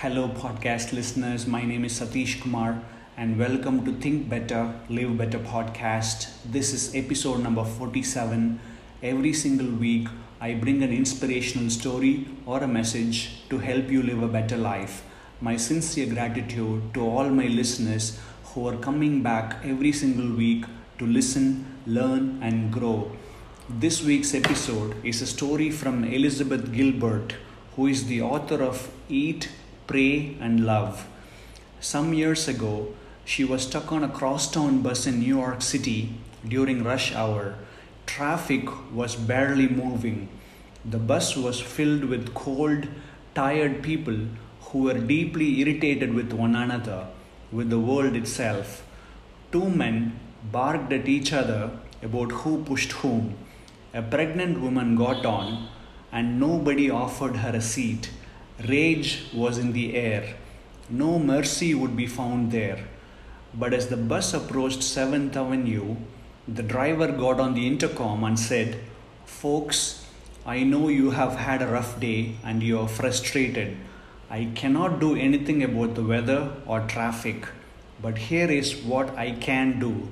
Hello, podcast listeners. My name is Satish Kumar, and welcome to Think Better, Live Better podcast. This is episode number 47. Every single week, I bring an inspirational story or a message to help you live a better life. My sincere gratitude to all my listeners who are coming back every single week to listen, learn, and grow. This week's episode is a story from Elizabeth Gilbert, who is the author of Eat, Pray, and Love. Some years ago, she was stuck on a crosstown bus in New York City during rush hour. Traffic was barely moving. The bus was filled with cold, tired people who were deeply irritated with one another, with the world itself. Two men barked at each other about who pushed whom. A pregnant woman got on, and nobody offered her a seat. Rage was in the air. No mercy would be found there. But as the bus approached 7th Avenue, the driver got on the intercom and said, Folks, I know you have had a rough day and you are frustrated. I cannot do anything about the weather or traffic, but here is what I can do.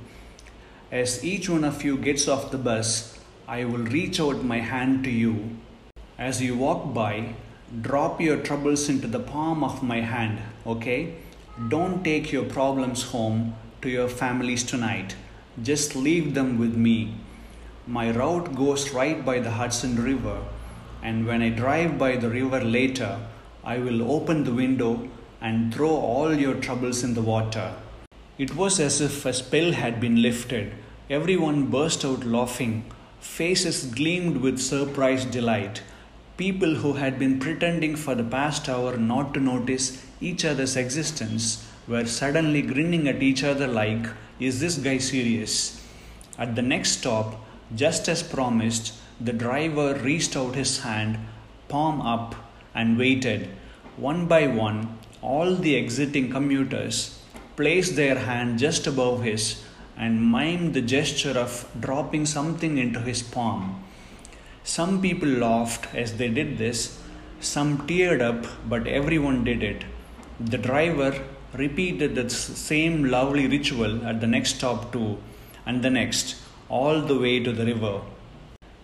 As each one of you gets off the bus, I will reach out my hand to you. As you walk by, drop your troubles into the palm of my hand, okay? Don't take your problems home to your families tonight. Just leave them with me. My route goes right by the Hudson River, and when I drive by the river later, I will open the window and throw all your troubles in the water. It was as if a spell had been lifted. Everyone burst out laughing. Faces gleamed with surprised delight. People who had been pretending for the past hour not to notice each other's existence were suddenly grinning at each other like, Is this guy serious? At the next stop, just as promised, the driver reached out his hand, palm up, and waited. One by one, all the exiting commuters placed their hand just above his and mimed the gesture of dropping something into his palm. Some people laughed as they did this, some teared up, but everyone did it. The driver repeated the same lovely ritual at the next stop, too, and the next, all the way to the river.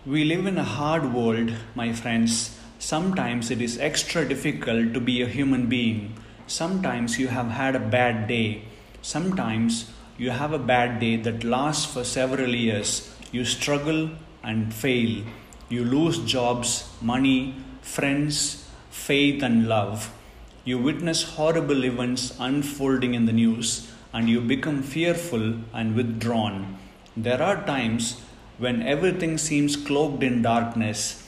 We live in a hard world, my friends. Sometimes it is extra difficult to be a human being. Sometimes you have had a bad day. Sometimes you have a bad day that lasts for several years. You struggle and fail. You lose jobs, money, friends, faith, and love. You witness horrible events unfolding in the news and you become fearful and withdrawn. There are times when everything seems cloaked in darkness.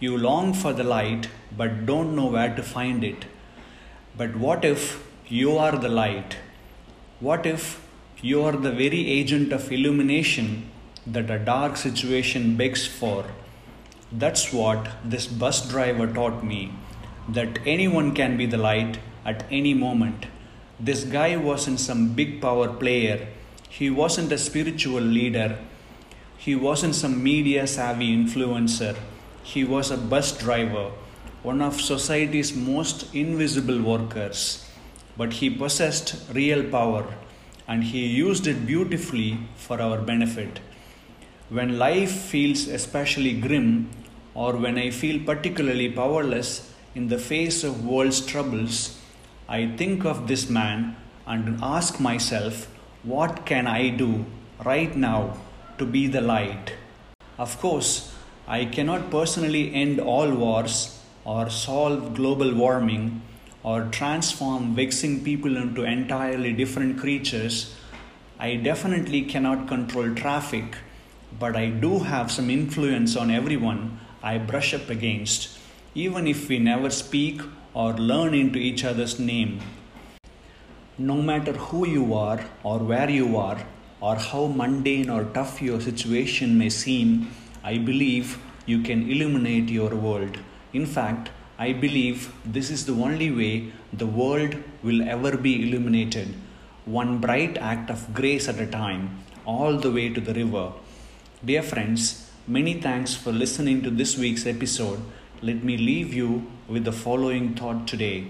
You long for the light but don't know where to find it. But what if you are the light? What if you are the very agent of illumination that a dark situation begs for? That's what this bus driver taught me that anyone can be the light at any moment. This guy wasn't some big power player, he wasn't a spiritual leader, he wasn't some media savvy influencer, he was a bus driver, one of society's most invisible workers. But he possessed real power and he used it beautifully for our benefit. When life feels especially grim, or when I feel particularly powerless in the face of world's troubles, I think of this man and ask myself, what can I do right now to be the light? Of course, I cannot personally end all wars or solve global warming or transform vexing people into entirely different creatures. I definitely cannot control traffic but I do have some influence on everyone I brush up against, even if we never speak or learn into each other's name. No matter who you are or where you are, or how mundane or tough your situation may seem, I believe you can illuminate your world. In fact, I believe this is the only way the world will ever be illuminated, one bright act of grace at a time, all the way to the river. Dear friends, many thanks for listening to this week's episode. Let me leave you with the following thought today.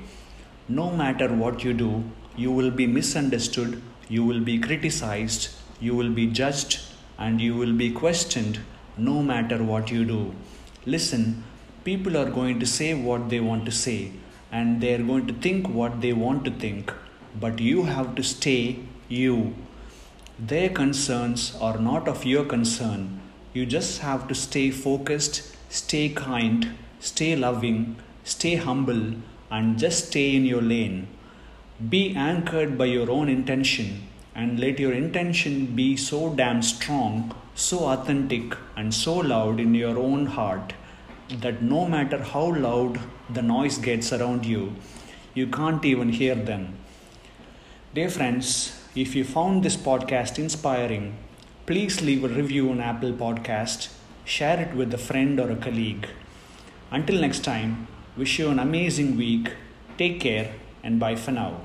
no matter what you do, you will be misunderstood, you will be criticized, you will be judged, and you will be questioned no matter what you do. Listen, people are going to say what they want to say, and they are going to think what they want to think, but you have to stay you. Their concerns are not of your concern. You just have to stay focused, stay kind, stay loving, stay humble, and just stay in your lane. Be anchored by your own intention and let your intention be so damn strong, so authentic, and so loud in your own heart that no matter how loud the noise gets around you, you can't even hear them. Dear friends, if you found this podcast inspiring, please leave a review on Apple Podcast, share it with a friend or a colleague. Until next time, wish you an amazing week. Take care and bye for now.